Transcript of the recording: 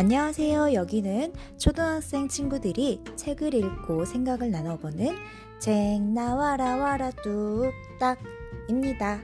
안녕하세요. 여기는 초등학생 친구들이 책을 읽고 생각을 나눠보는 쟁 나와라 와라 뚝딱입니다.